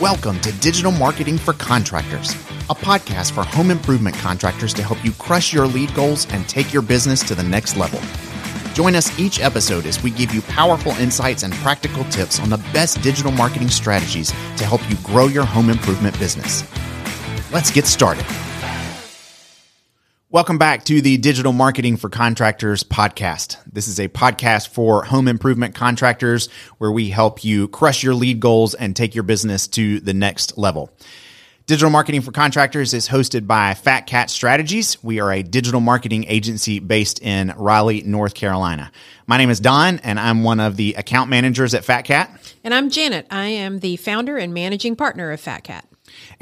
Welcome to Digital Marketing for Contractors, a podcast for home improvement contractors to help you crush your lead goals and take your business to the next level. Join us each episode as we give you powerful insights and practical tips on the best digital marketing strategies to help you grow your home improvement business. Let's get started. Welcome back to the Digital Marketing for Contractors podcast. This is a podcast for home improvement contractors where we help you crush your lead goals and take your business to the next level. Digital Marketing for Contractors is hosted by Fat Cat Strategies. We are a digital marketing agency based in Raleigh, North Carolina. My name is Don, and I'm one of the account managers at Fat Cat. And I'm Janet. I am the founder and managing partner of Fat Cat.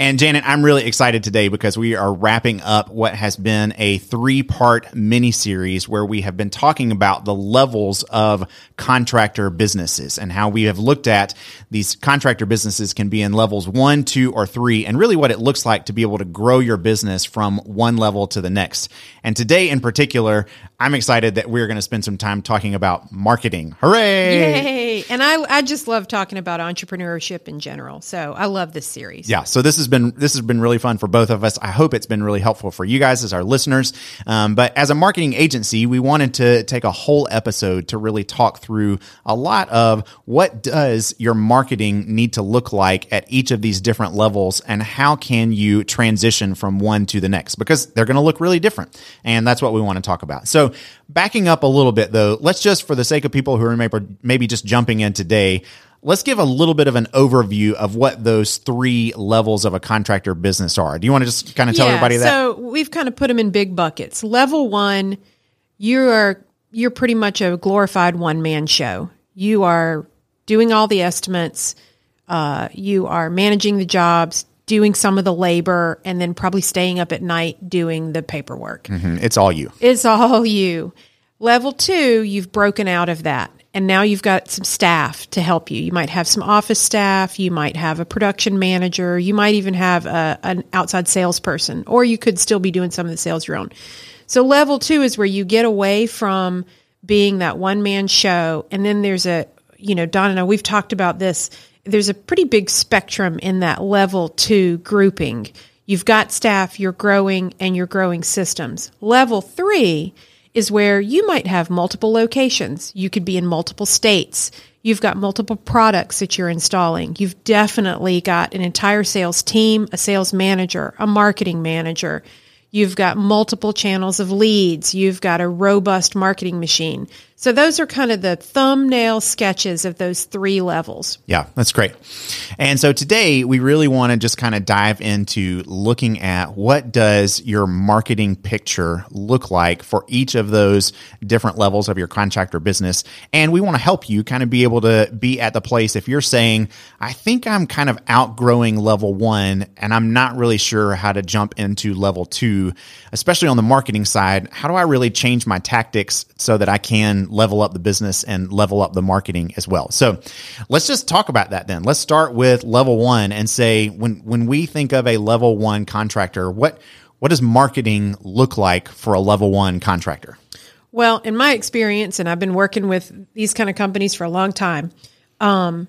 And Janet, I'm really excited today because we are wrapping up what has been a three part mini series where we have been talking about the levels of contractor businesses and how we have looked at these contractor businesses can be in levels one, two, or three, and really what it looks like to be able to grow your business from one level to the next. And today in particular, I'm excited that we're going to spend some time talking about marketing. Hooray! Yay! And I, I just love talking about entrepreneurship in general. So I love this series. Yeah. So this has been this has been really fun for both of us. I hope it's been really helpful for you guys as our listeners. Um, but as a marketing agency, we wanted to take a whole episode to really talk through a lot of what does your marketing need to look like at each of these different levels, and how can you transition from one to the next because they're going to look really different, and that's what we want to talk about. So backing up a little bit though, let's just for the sake of people who are maybe maybe just jumping in today let's give a little bit of an overview of what those three levels of a contractor business are. Do you want to just kind of tell yeah, everybody that? So we've kind of put them in big buckets. Level one, you are you're pretty much a glorified one man show. You are doing all the estimates. Uh, you are managing the jobs, doing some of the labor, and then probably staying up at night doing the paperwork. Mm-hmm. It's all you. It's all you. Level two, you've broken out of that and now you've got some staff to help you. You might have some office staff, you might have a production manager, you might even have a, an outside salesperson, or you could still be doing some of the sales your own. So level two is where you get away from being that one man show, and then there's a you know Don and I we've talked about this. There's a pretty big spectrum in that level two grouping. You've got staff, you're growing, and you're growing systems. Level three is where you might have multiple locations. You could be in multiple states. You've got multiple products that you're installing. You've definitely got an entire sales team, a sales manager, a marketing manager. You've got multiple channels of leads. You've got a robust marketing machine. So those are kind of the thumbnail sketches of those three levels. Yeah, that's great. And so today we really want to just kind of dive into looking at what does your marketing picture look like for each of those different levels of your contractor business. And we want to help you kind of be able to be at the place if you're saying, I think I'm kind of outgrowing level 1 and I'm not really sure how to jump into level 2, especially on the marketing side. How do I really change my tactics so that I can level up the business and level up the marketing as well. So let's just talk about that then. Let's start with level one and say when when we think of a level one contractor, what what does marketing look like for a level one contractor? Well, in my experience, and I've been working with these kind of companies for a long time, um,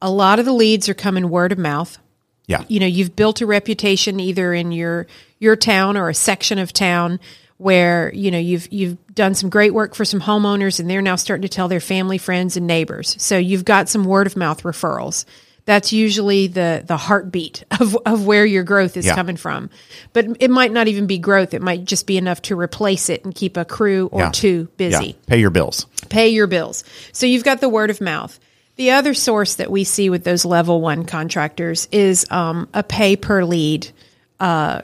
a lot of the leads are coming word of mouth. Yeah. You know, you've built a reputation either in your your town or a section of town where you know you've you've done some great work for some homeowners and they're now starting to tell their family friends and neighbors. So you've got some word of mouth referrals. That's usually the the heartbeat of, of where your growth is yeah. coming from. But it might not even be growth. It might just be enough to replace it and keep a crew or yeah. two busy. Yeah. pay your bills. Pay your bills. So you've got the word of mouth. The other source that we see with those level one contractors is um, a pay per lead uh,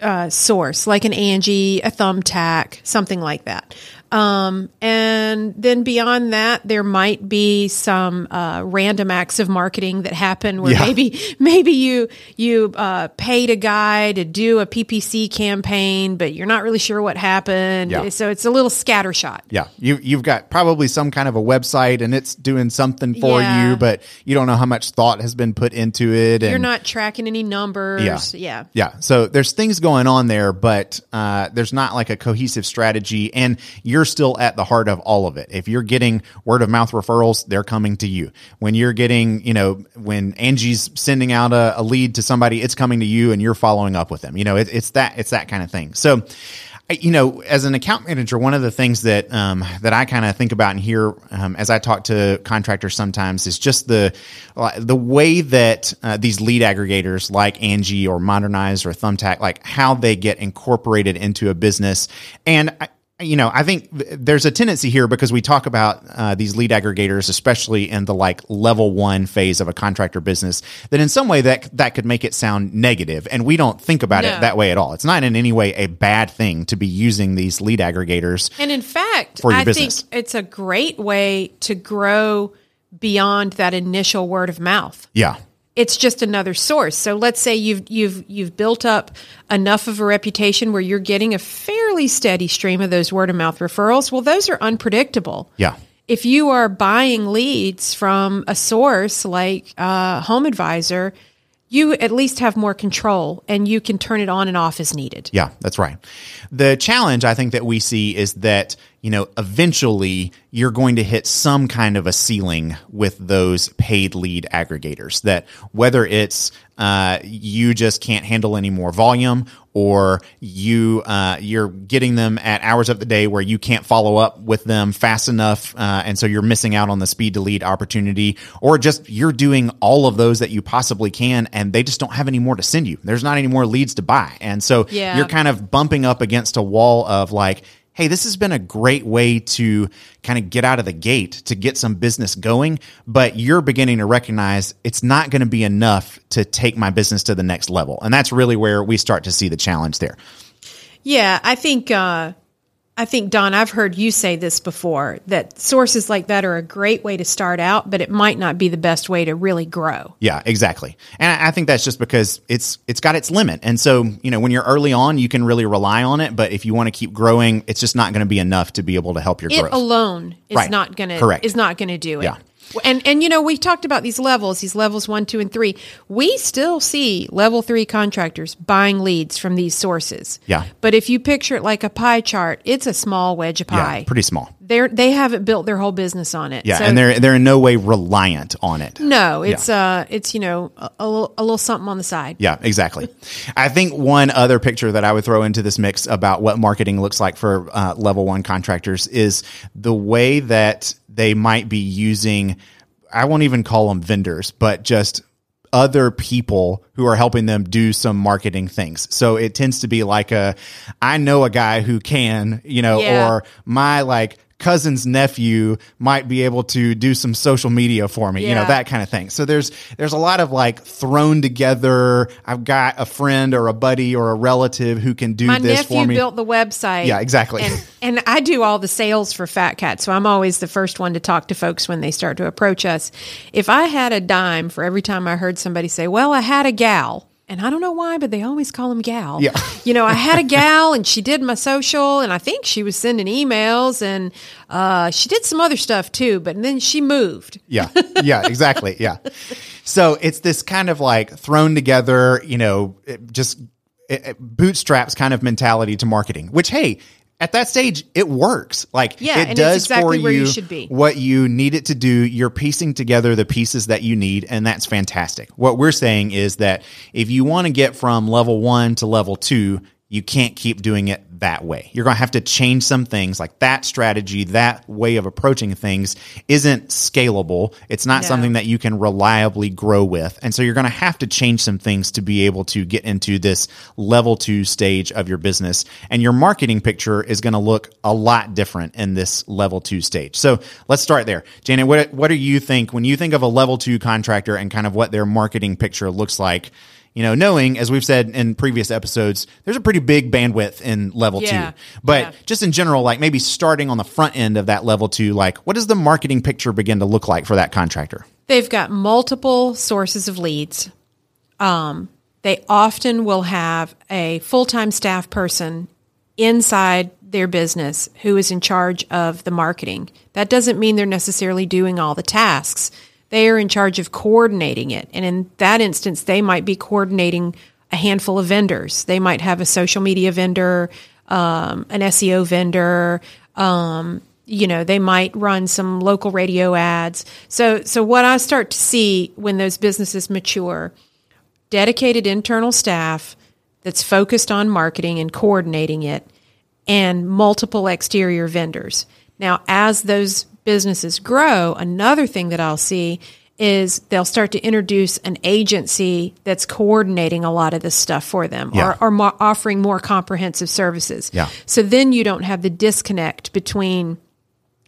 uh, source, like an Angi, a Thumbtack, something like that. Um, and then beyond that, there might be some uh, random acts of marketing that happen where yeah. maybe maybe you you uh, paid a guy to do a PPC campaign, but you're not really sure what happened. Yeah. So it's a little scattershot. Yeah, you you've got probably some kind of a website and it's doing something for yeah. you, but you don't know how much thought has been put into it. And, you're not tracking any numbers. Yeah, yeah, yeah. So there's things going on there, but uh, there's not like a cohesive strategy, and you're you're still at the heart of all of it. If you're getting word of mouth referrals, they're coming to you. When you're getting, you know, when Angi's sending out a, a lead to somebody, it's coming to you and you're following up with them. You know, it, it's that, it's that kind of thing. So, you know, as an account manager, one of the things that um, that I kind of think about and hear um, as I talk to contractors sometimes is just the the way that uh, these lead aggregators like Angie or Modernize or Thumbtack, like how they get incorporated into a business. And I, you know, I think there's a tendency here because we talk about uh, these lead aggregators, especially in the like level one phase of a contractor business, that in some way that that could make it sound negative, and we don't think about No. it that way at all. It's not in any way a bad thing to be using these lead aggregators. And in fact, I business. think it's a great way to grow beyond that initial word of mouth. Yeah, It's just another source. So let's say you've you've you've built up enough of a reputation where you're getting a fairly steady stream of those word of mouth referrals. Well, those are unpredictable. yeah, If you are buying leads from a source like uh, Home Advisor, you at least have more control and you can turn it on and off as needed. Yeah, that's right. The challenge I think that we see is that, you know, eventually you're going to hit some kind of a ceiling with those paid lead aggregators that whether it's uh, you just can't handle any more volume or you uh, you're getting them at hours of the day where you can't follow up with them fast enough uh, and so you're missing out on the speed to lead opportunity or just you're doing all of those that you possibly can and they just don't have any more to send you there's not any more leads to buy and so Yeah. you're kind of bumping up against a wall of like hey this has been a great way to kind of get out of the gate to get some business going but you're beginning to recognize it's not going to be enough to take my business to the next level. And that's really where we start to see the challenge there. Yeah, I think uh, I think Don, I've heard you say this before that sources like that are a great way to start out, but it might not be the best way to really grow. Yeah, exactly. And I think that's just because it's it's got its limit. And so, you know, when you're early on, you can really rely on it, but if you want to keep growing, it's just not going to be enough to be able to help your It growth. alone is Right. not going to Correct. is not going to do it. Yeah. And and you know we talked about these levels, these levels one, two, and three. We still see level three contractors buying leads from these sources. Yeah. But if you picture it like a pie chart, it's a small wedge of pie. yeah, pretty small. They're they haven't built their whole business on it. Yeah, So- and they're they're in no way reliant on it. no, it's uh it's you know a, a little a little something on the side. Yeah, exactly. I think one other picture that I would throw into this mix about what marketing looks like for uh, level one contractors is the way that they might be using, I won't even call them vendors, but just other people who are helping them do some marketing things. So it tends to be like a, I know a guy who can, you know, Yeah. or my like cousin's nephew might be able to do some social media for me, you know, that kind of thing. So there's there's a lot of like thrown together. I've got a friend or a buddy or a relative who can do My this for me. built the website. Yeah, exactly. And, and I do all the sales for Fat Cat, so I'm always the first one to talk to folks when they start to approach us. If I had a dime for every time I heard somebody say, "Well, I had a gal," and I don't know why, but they always call them gal. Yeah. you know, I had a gal, and she did my social, and I think she was sending emails, and uh, she did some other stuff too. But then she moved. Yeah, yeah, exactly. Yeah. So it's this kind of like thrown together, you know, just it, it bootstraps kind of mentality to marketing, which, hey, at that stage, it works. Like Yeah, it does exactly for where you, you should be. what you need it to do. You're piecing together the pieces that you need, and that's fantastic. What we're saying is that if you want to get from level one to level two, you can't keep doing it that way. You're going to have to change some things like that strategy, that way of approaching things isn't scalable. It's not No. something that you can reliably grow with. And so you're going to have to change some things to be able to get into this level two stage of your business. And your marketing picture is going to look a lot different in this level two stage. So let's start there. Janet, what, what do you think when you think of a level two contractor and kind of what their marketing picture looks like? You know, knowing, as we've said in previous episodes, there's a pretty big bandwidth in level Yeah. two. But Yeah. just in general, like maybe starting on the front end of that level two, like what does the marketing picture begin to look like for that contractor? They've got multiple sources of leads. Um, they often will have a full time staff person inside their business who is in charge of the marketing. That doesn't mean they're necessarily doing all the tasks. They are in charge of coordinating it. And in that instance, they might be coordinating a handful of vendors. They might have a social media vendor, um, an SEO vendor, Um, you know, they might run some local radio ads. So, so what I start to see when those businesses mature, dedicated internal staff that's focused on marketing and coordinating it, and multiple exterior vendors. Now, as those businesses grow, another thing that I'll see is they'll start to introduce an agency that's coordinating a lot of this stuff for them Yeah. or, or mo- offering more comprehensive services. Yeah. So then you don't have the disconnect between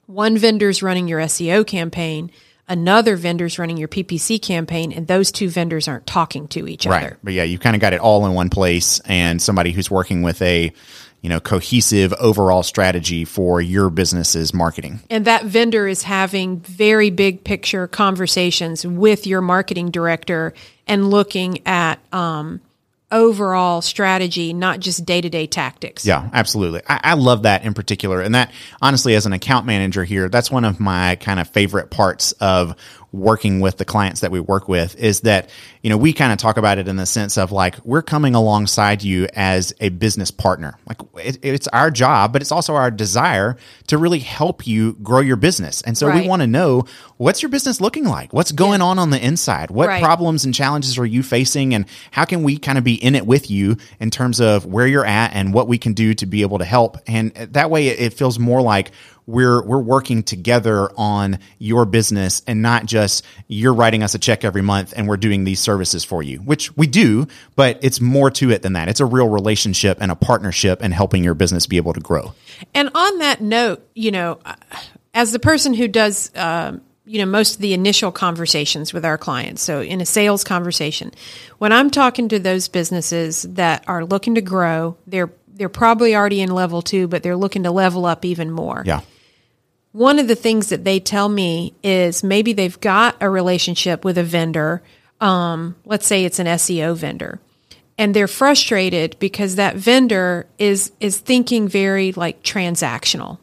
one vendor's running your SEO campaign, another vendor's running your PPC campaign, and those two vendors aren't talking to each Right. other. But yeah, you kind of got it all in one place and somebody who's working with a, you know, cohesive overall strategy for your business's marketing. And that vendor is having very big picture conversations with your marketing director and looking at um, overall strategy, not just day to day tactics. Yeah, absolutely. I, I love that in particular. And that, honestly, as an account manager here, that's one of my kind of favorite parts of working with the clients that we work with is that, you know, we kind of talk about it in the sense of like, we're coming alongside you as a business partner. Like, it, it's our job, but it's also our desire to really help you grow your business. And so we want to know what's your business looking like? What's going on on the inside? What Right. problems and challenges are you facing? And how can we kind of be in it with you in terms of where you're at and what we can do to be able to help? And that way it feels more like we're we're working together on your business and not just you're writing us a check every month and we're doing these services for you, which we do, but it's more to it than that. It's a real relationship and a partnership and helping your business be able to grow. And on that note, you know, as the person who does, um, you know, most of the initial conversations with our clients, so in a sales conversation, when I'm talking to those businesses that are looking to grow, they're they're probably already in level two, but they're looking to level up even more. Yeah. One of the things that they tell me is maybe they've got a relationship with a vendor. Um, let's say it's an SEO vendor, and they're frustrated because that vendor is is thinking very like transactional,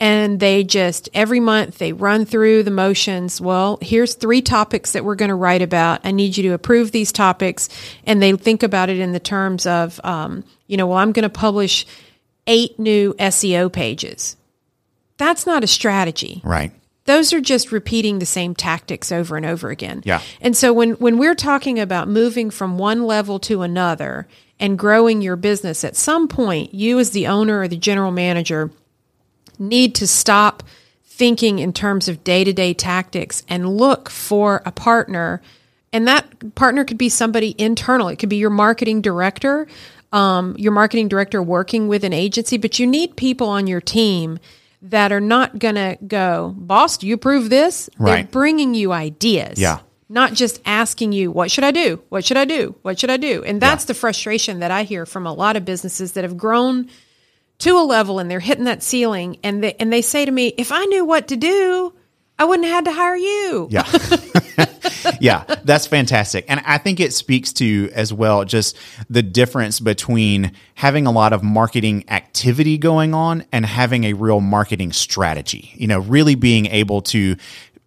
and they just every month they run through the motions. Well, here's three topics that we're going to write about. I need you to approve these topics, and they think about it in the terms of, um, you know, well, I'm going to publish eight new SEO pages that's not a strategy. Right. Those are just repeating the same tactics over and over again. Yeah. And so when when we're talking about moving from one level to another and growing your business, at some point you as the owner or the general manager need to stop thinking in terms of day-to-day tactics and look for a partner and that partner could be somebody internal. It could be your marketing director, um, your marketing director working with an agency, but you need people on your team that are not going to go, boss, do you approve this? They're bringing you ideas. Yeah. Not just asking you, what should I do? What should I do? What should I do? And that's the frustration that I hear from a lot of businesses that have grown to a level and they're hitting that ceiling and they, and they say to me, if I knew what to do, I wouldn't have had to hire you. Yeah. yeah, that's fantastic. And I think it speaks to as well just the difference between having a lot of marketing activity going on and having a real marketing strategy. You know, really being able to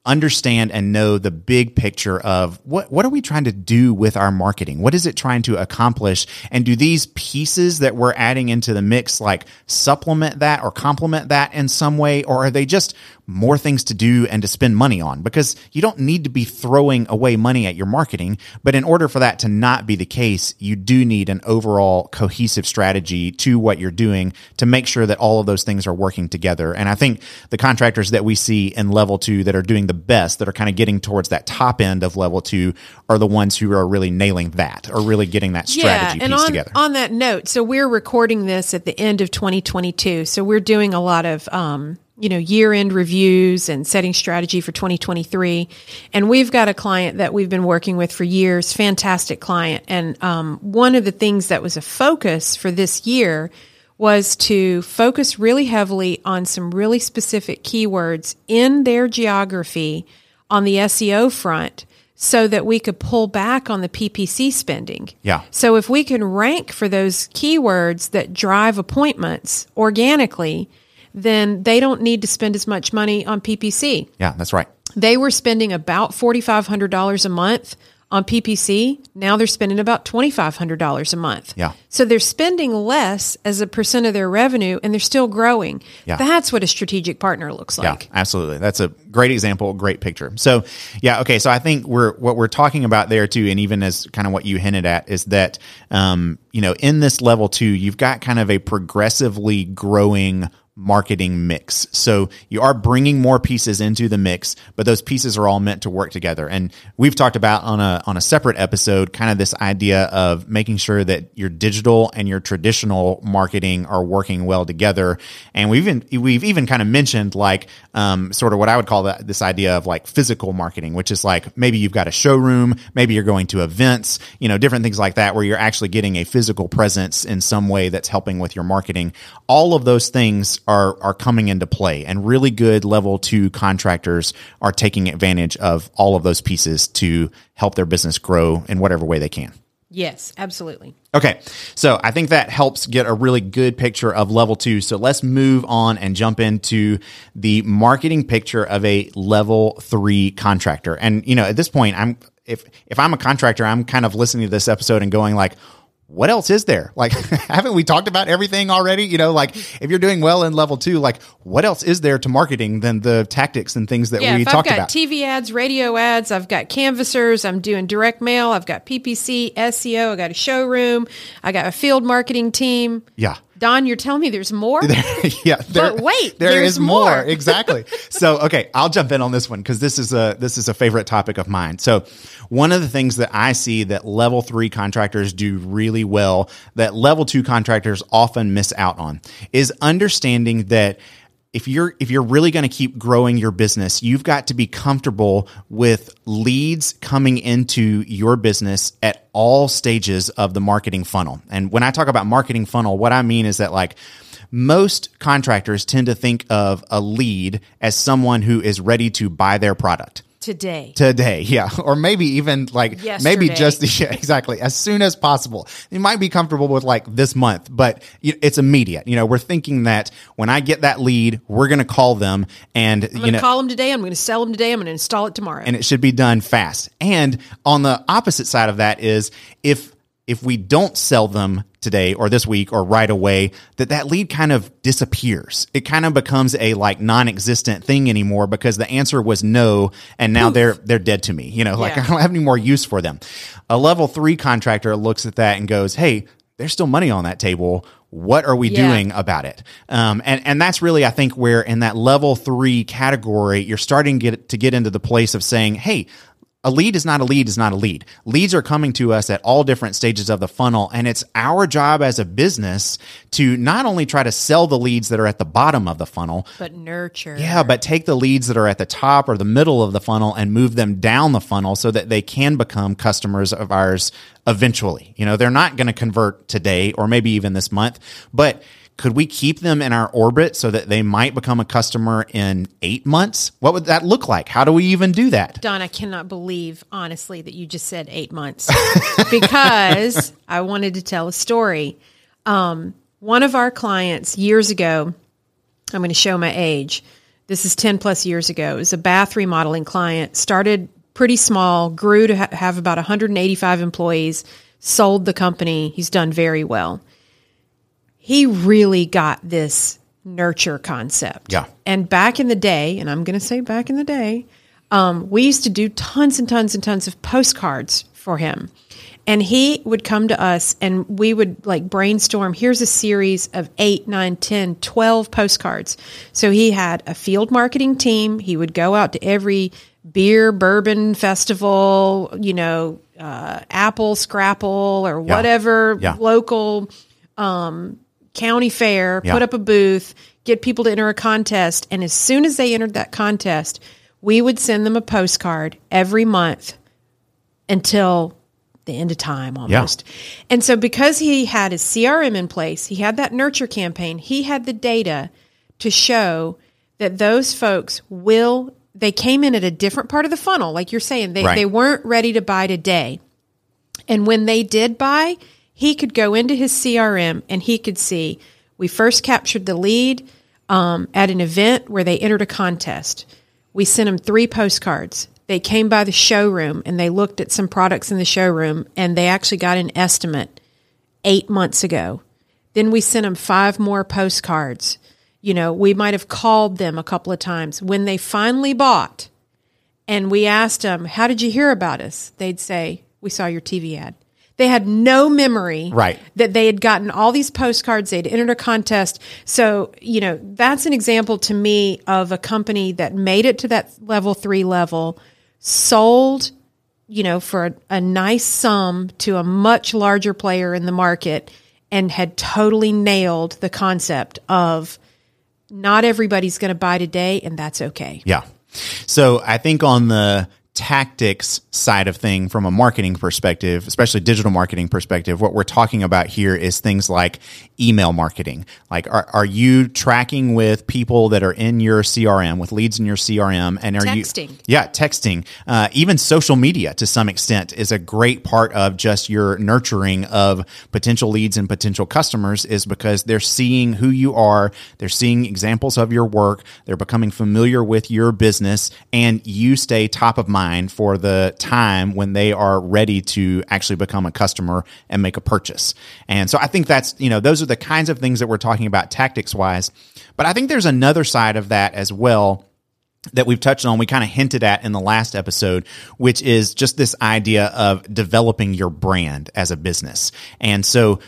understand and know the big picture of what what are we trying to do with our marketing? What is it trying to accomplish? And do these pieces that we're adding into the mix like supplement that or complement that in some way or are they just more things to do and to spend money on because you don't need to be throwing away money at your marketing. But in order for that to not be the case, you do need an overall cohesive strategy to what you're doing to make sure that all of those things are working together. And I think the contractors that we see in level two that are doing the best, that are kind of getting towards that top end of level two, are the ones who are really nailing that or really getting that strategy yeah, and piece on, together. on that note, so we're recording this at the end of 2022. So we're doing a lot of, um, you know, year end reviews and setting strategy for 2023. And we've got a client that we've been working with for years, fantastic client. And um, one of the things that was a focus for this year was to focus really heavily on some really specific keywords in their geography on the SEO front so that we could pull back on the PPC spending. Yeah. So if we can rank for those keywords that drive appointments organically, then they don't need to spend as much money on PPC. yeah, that's right. They were spending about $4,500 a month on PPC, now they're spending about $2,500 a month. Yeah. So they're spending less as a percent of their revenue and they're still growing. Yeah. That's what a strategic partner looks like. Yeah, absolutely. That's a great example, great picture. So, yeah, okay. So I think we're what we're talking about there too, and even as kind of what you hinted at is that, um, you know, in this level two, you've got kind of a progressively growing marketing mix. So you are bringing more pieces into the mix, but those pieces are all meant to work together. And we've talked about on a on a separate episode kind of this idea of making sure that your digital and your traditional marketing are working well together. And we've even we've even kind of mentioned like um, sort of what I would call that this idea of like physical marketing, which is like maybe you've got a showroom, maybe you're going to events, you know, different things like that where you're actually getting a physical presence in some way that's helping with your marketing. All of those things are are coming into play and really good level 2 contractors are taking advantage of all of those pieces to help their business grow in whatever way they can. Yes, absolutely. Okay, so I think that helps get a really good picture of level two. So let's move on and jump into the marketing picture of a level three contractor. And you know, at this point, I'm if if I'm a contractor, I'm kind of listening to this episode and going like, what else is there? Like, haven't we talked about everything already? You know, like if you're doing well in level two, like what else is there to marketing than the tactics and things that Yeah, we talked got about? TV ads, radio ads, I've got canvassers, I'm doing direct mail, I've got PPC, SEO, I got a showroom, I got a field marketing team. yeah. Don, you're telling me there's more? yeah, there, But wait, there there's more. more. exactly. So, okay, I'll jump in on this one because this is a this is a favorite topic of mine. So, one of the things that I see that level three contractors do really well that level two contractors often miss out on is understanding that if you're if you're really going to keep growing your business, you've got to be comfortable with leads coming into your business at all stages of the marketing funnel. And when I talk about marketing funnel, what I mean is that like most contractors tend to think of a lead as someone who is ready to buy their product Today. today yeah or maybe even like maybe just yeah, exactly as soon as possible you might be comfortable with like this month but it's immediate you know we're thinking that when i get that lead we're going to call them and you know call them today. I'm going to sell them today. I'm going to install it tomorrow. and it should be done fast. And on the opposite side of that is if if we don't sell them today or this week or right away, that that lead kind of disappears. It kind of becomes a like non-existent thing anymore because the answer was no, and now they're they're dead to me. You know, like Yeah. I don't have any more use for them. A level three contractor looks at that and goes, "Hey, there's still money on that table." What are we Yeah. doing about it? Um, and and that's really, I think, where in that level three category, you're starting to get to get into the place of saying, "Hey, a lead is not a lead is not a lead. Leads are coming to us at all different stages of the funnel, and it's our job as a business to not only try to sell the leads that are at the bottom of the funnel, but nurture. yeah, but take the leads that are at the top or the middle of the funnel and move them down the funnel so that they can become customers of ours eventually. You know, they're not going to convert today or maybe even this month, but could we keep them in our orbit so that they might become a customer in eight months? What would that look like? How do we even do that? Don, I cannot believe, honestly, that you just said eight months because I wanted to tell a story. Um, one of our clients years ago, I'm going to show my age. This is 10 plus years ago. It was a bath remodeling client, started pretty small, grew to ha- have about 185 employees, sold the company. He's done very well. He really got this nurture concept. Yeah. And back in the day, and I'm going to say back in the day, um, we used to do tons and tons and tons of postcards for him. And he would come to us and we would like brainstorm. Here's a series of eight, nine, 10, 12 postcards. So he had a field marketing team. He would go out to every beer, bourbon festival, you know, uh, Apple, Scrapple, or whatever Yeah. local um, county fair, Yeah. put up a booth, get people to enter a contest. And as soon as they entered that contest, we would send them a postcard every month until the end of time almost. And so because he had his CRM in place, he had that nurture campaign, he had the data to show that those folks will they came in at a different part of the funnel like you're saying they Right. they weren't ready to buy today. And when they did buy, he could go into his CRM and he could see we first captured the lead um, at an event where they entered a contest. We sent them three postcards. They came by the showroom and they looked at some products in the showroom and they actually got an estimate eight months ago. Then we sent them five more postcards. You know, we might have called them a couple of times. When they finally bought and we asked them, How did you hear about us? They'd say, We saw your TV ad. They had no memory Right. that they had gotten all these postcards, they'd entered a contest. So, you know, that's an example to me of a company that made it to that level three level, sold, you know, for a, a nice sum to a much larger player in the market, and had totally nailed the concept of not everybody's going to buy today, and that's okay. Yeah. So I think on the tactics side of thing from a marketing perspective, especially digital marketing perspective, what we're talking about here is things like email marketing. Like are, are you tracking with people that are in your CRM, with leads in your CRM and are Texting. you Yeah, texting. Uh, even social media to some extent is a great part of just your nurturing of potential leads and potential customers is because they're seeing who you are, they're seeing examples of your work, they're becoming familiar with your business, and you stay top of mind for the time when they are ready to actually become a customer and make a purchase. And so I think that's, you know, those are the kinds of things that we're talking about tactics wise. But I think there's another side of that as well that we've touched on, we kind of hinted at in the last episode, which is just this idea of developing your brand as a business. And so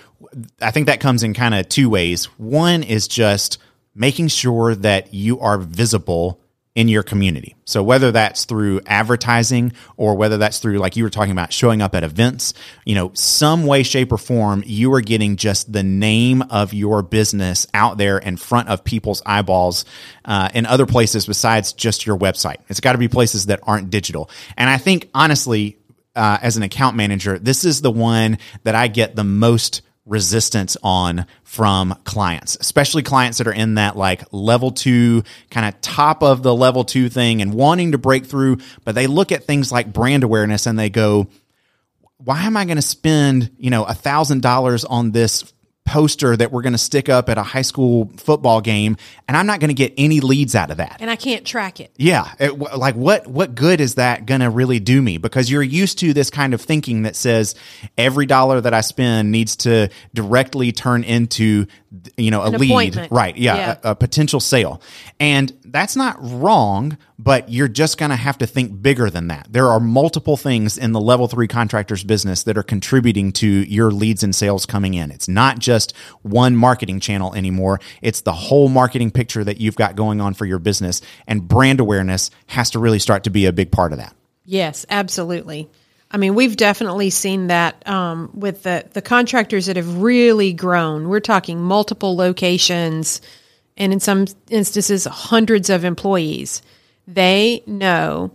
I think that comes in kind of two ways. One is just making sure that you are visible in your community. So whether that's through advertising or whether that's through like you were talking about showing up at events, you know, some way shape or form you are getting just the name of your business out there in front of people's eyeballs uh, in other places besides just your website. It's got to be places that aren't digital. And I think honestly uh, as an account manager, this is the one that I get the most resistance on from clients, especially clients that are in that like level two kind of top of the level two thing and wanting to break through, but they look at things like brand awareness and they go, why am I going to spend, you know, a thousand dollars on this poster that we're going to stick up at a high school football game and I'm not going to get any leads out of that? And I can't track it. Yeah, it, like what what good is that going to really do me? Because you're used to this kind of thinking that says every dollar that I spend needs to directly turn into you know a An lead, right? Yeah, Yeah. A, a potential sale, and that's not wrong. But you're just going to have to think bigger than that. There are multiple things in the level three contractors business that are contributing to your leads and sales coming in. It's not just one marketing channel anymore. It's the whole marketing picture that you've got going on for your business, and brand awareness has to really start to be a big part of that. Yes, absolutely. I mean, we've definitely seen that um, with the, the contractors that have really grown. We're talking multiple locations and in some instances, hundreds of employees. They know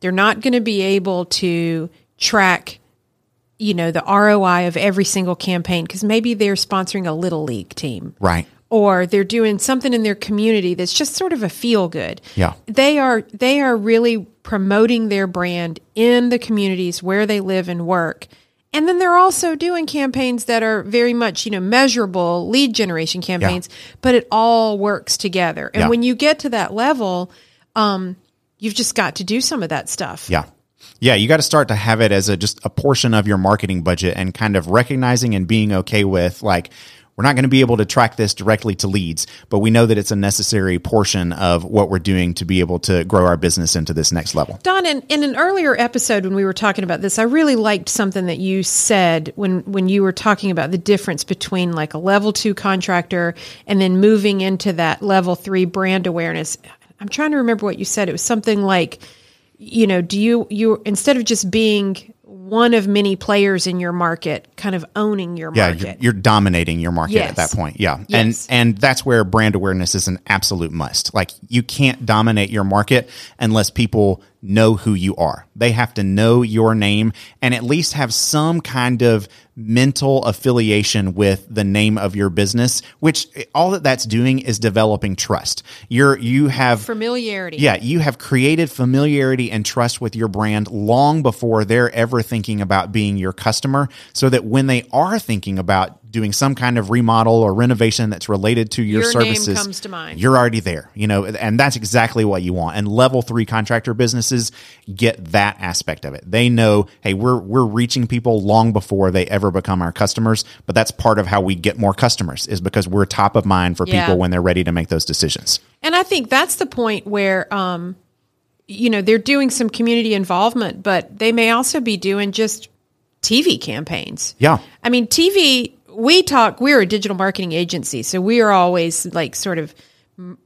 they're not going to be able to track, you know, the ROI of every single campaign because maybe they're sponsoring a little league team Right. Or they're doing something in their community that's just sort of a feel good. Yeah. They are they are really promoting their brand in the communities where they live and work. And then they're also doing campaigns that are very much, you know, measurable lead generation campaigns, but it all works together. And Yeah. when you get to that level, um, you've just got to do some of that stuff. Yeah. Yeah, you got to start to have it as a just a portion of your marketing budget and kind of recognizing and being okay with like we're not going to be able to track this directly to leads, but we know that it's a necessary portion of what we're doing to be able to grow our business into this next level. Don, in, in an earlier episode when we were talking about this, I really liked something that you said when when you were talking about the difference between like a level two contractor and then moving into that level three brand awareness. I'm trying to remember what you said. It was something like, you know, do you you instead of just being one of many players in your market, kind of owning your Yeah, market. you're, you're dominating your market Yes. at that point. Yeah, Yes. and and that's where brand awareness is an absolute must. Like you can't dominate your market unless people know who you are. They have to know your name and at least have some kind of mental affiliation with the name of your business. Which all that that's doing is developing trust. You're you have Familiarity. yeah, you have created familiarity and trust with your brand long before they're ever thinking about being your customer so that when they are thinking about doing some kind of remodel or renovation that's related to your, Your name services, comes to mind. you're already there, you know, and that's exactly what you want. And level three contractor businesses get that aspect of it. They know, hey, we're we're reaching people long before they ever become our customers, but that's part of how we get more customers is because we're top of mind for Yeah. people when they're ready to make those decisions. And I think that's the point where, um, you know, they're doing some community involvement, but they may also be doing just TV campaigns. Yeah. I mean, TV, we talk, we're a digital marketing agency, so we are always like sort of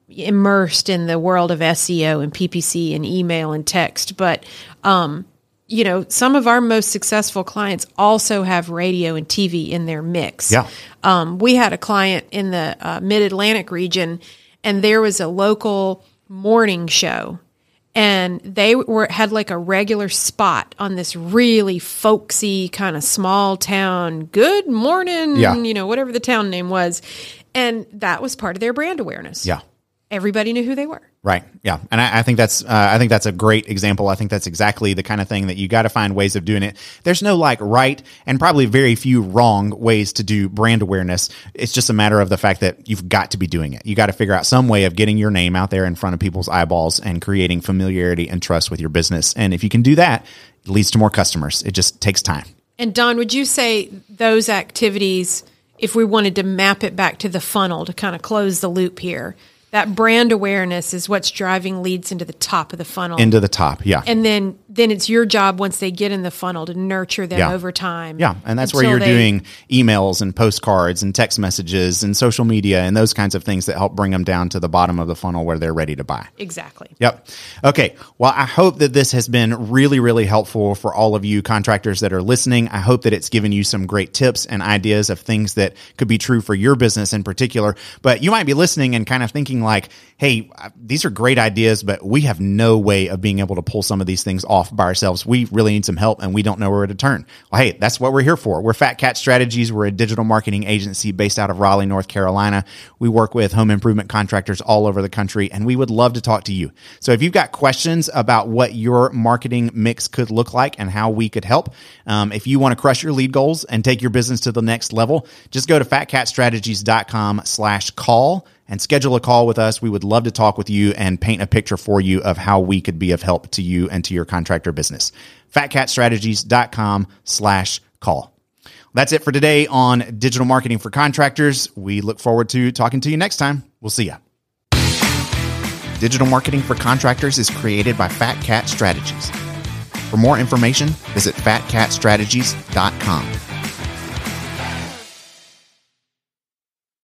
immersed in the world of SEO and PPC and email and text. But, um, you know, some of our most successful clients also have radio and TV in their mix. Yeah. Um, we had a client in the uh, Mid Atlantic region, and there was a local morning show, and they were had like a regular spot on this really folksy kind of small town. Good morning, Yeah. you know, whatever the town name was, and that was part of their brand awareness. Yeah. Everybody knew who they were. Right. Yeah. And I, I think that's uh, I think that's a great example. I think that's exactly the kind of thing that you got to find ways of doing it. There's no like right and probably very few wrong ways to do brand awareness. It's just a matter of the fact that you've got to be doing it. You got to figure out some way of getting your name out there in front of people's eyeballs and creating familiarity and trust with your business. And if you can do that, it leads to more customers. It just takes time. And Don, would you say those activities, if we wanted to map it back to the funnel to kind of close the loop here, that brand awareness is what's driving leads into the top of the funnel. Into the top. Yeah. and then then it's your job once they get in the funnel to nurture them Yeah. over time. Yeah, and that's where you're they- doing emails and postcards and text messages and social media and those kinds of things that help bring them down to the bottom of the funnel where they're ready to buy. exactly. Yep. Okay. Well, I hope that this has been really, really helpful for all of you contractors that are listening. I hope that it's given you some great tips and ideas of things that could be true for your business in particular. But you might be listening and kind of thinking like, hey, these are great ideas, but we have no way of being able to pull some of these things off by ourselves. We really need some help and we don't know where to turn. Well, hey, that's what we're here for. We're Fat Cat Strategies. We're a digital marketing agency based out of Raleigh, North Carolina. We work with home improvement contractors all over the country and we would love to talk to you. So if you've got questions about what your marketing mix could look like and how we could help, um, if you want to crush your lead goals and take your business to the next level, just go to fatcatstrategies.com slash call and schedule a call with us. We would love to talk with you and paint a picture for you of how we could be of help to you and to your contractor business. fatcatstrategies.com slash call. That's it for today on digital marketing for contractors. We look forward to talking to you next time. We'll see ya. Digital marketing for contractors is created by Fat Cat Strategies. For more information, visit fatcatstrategies.com.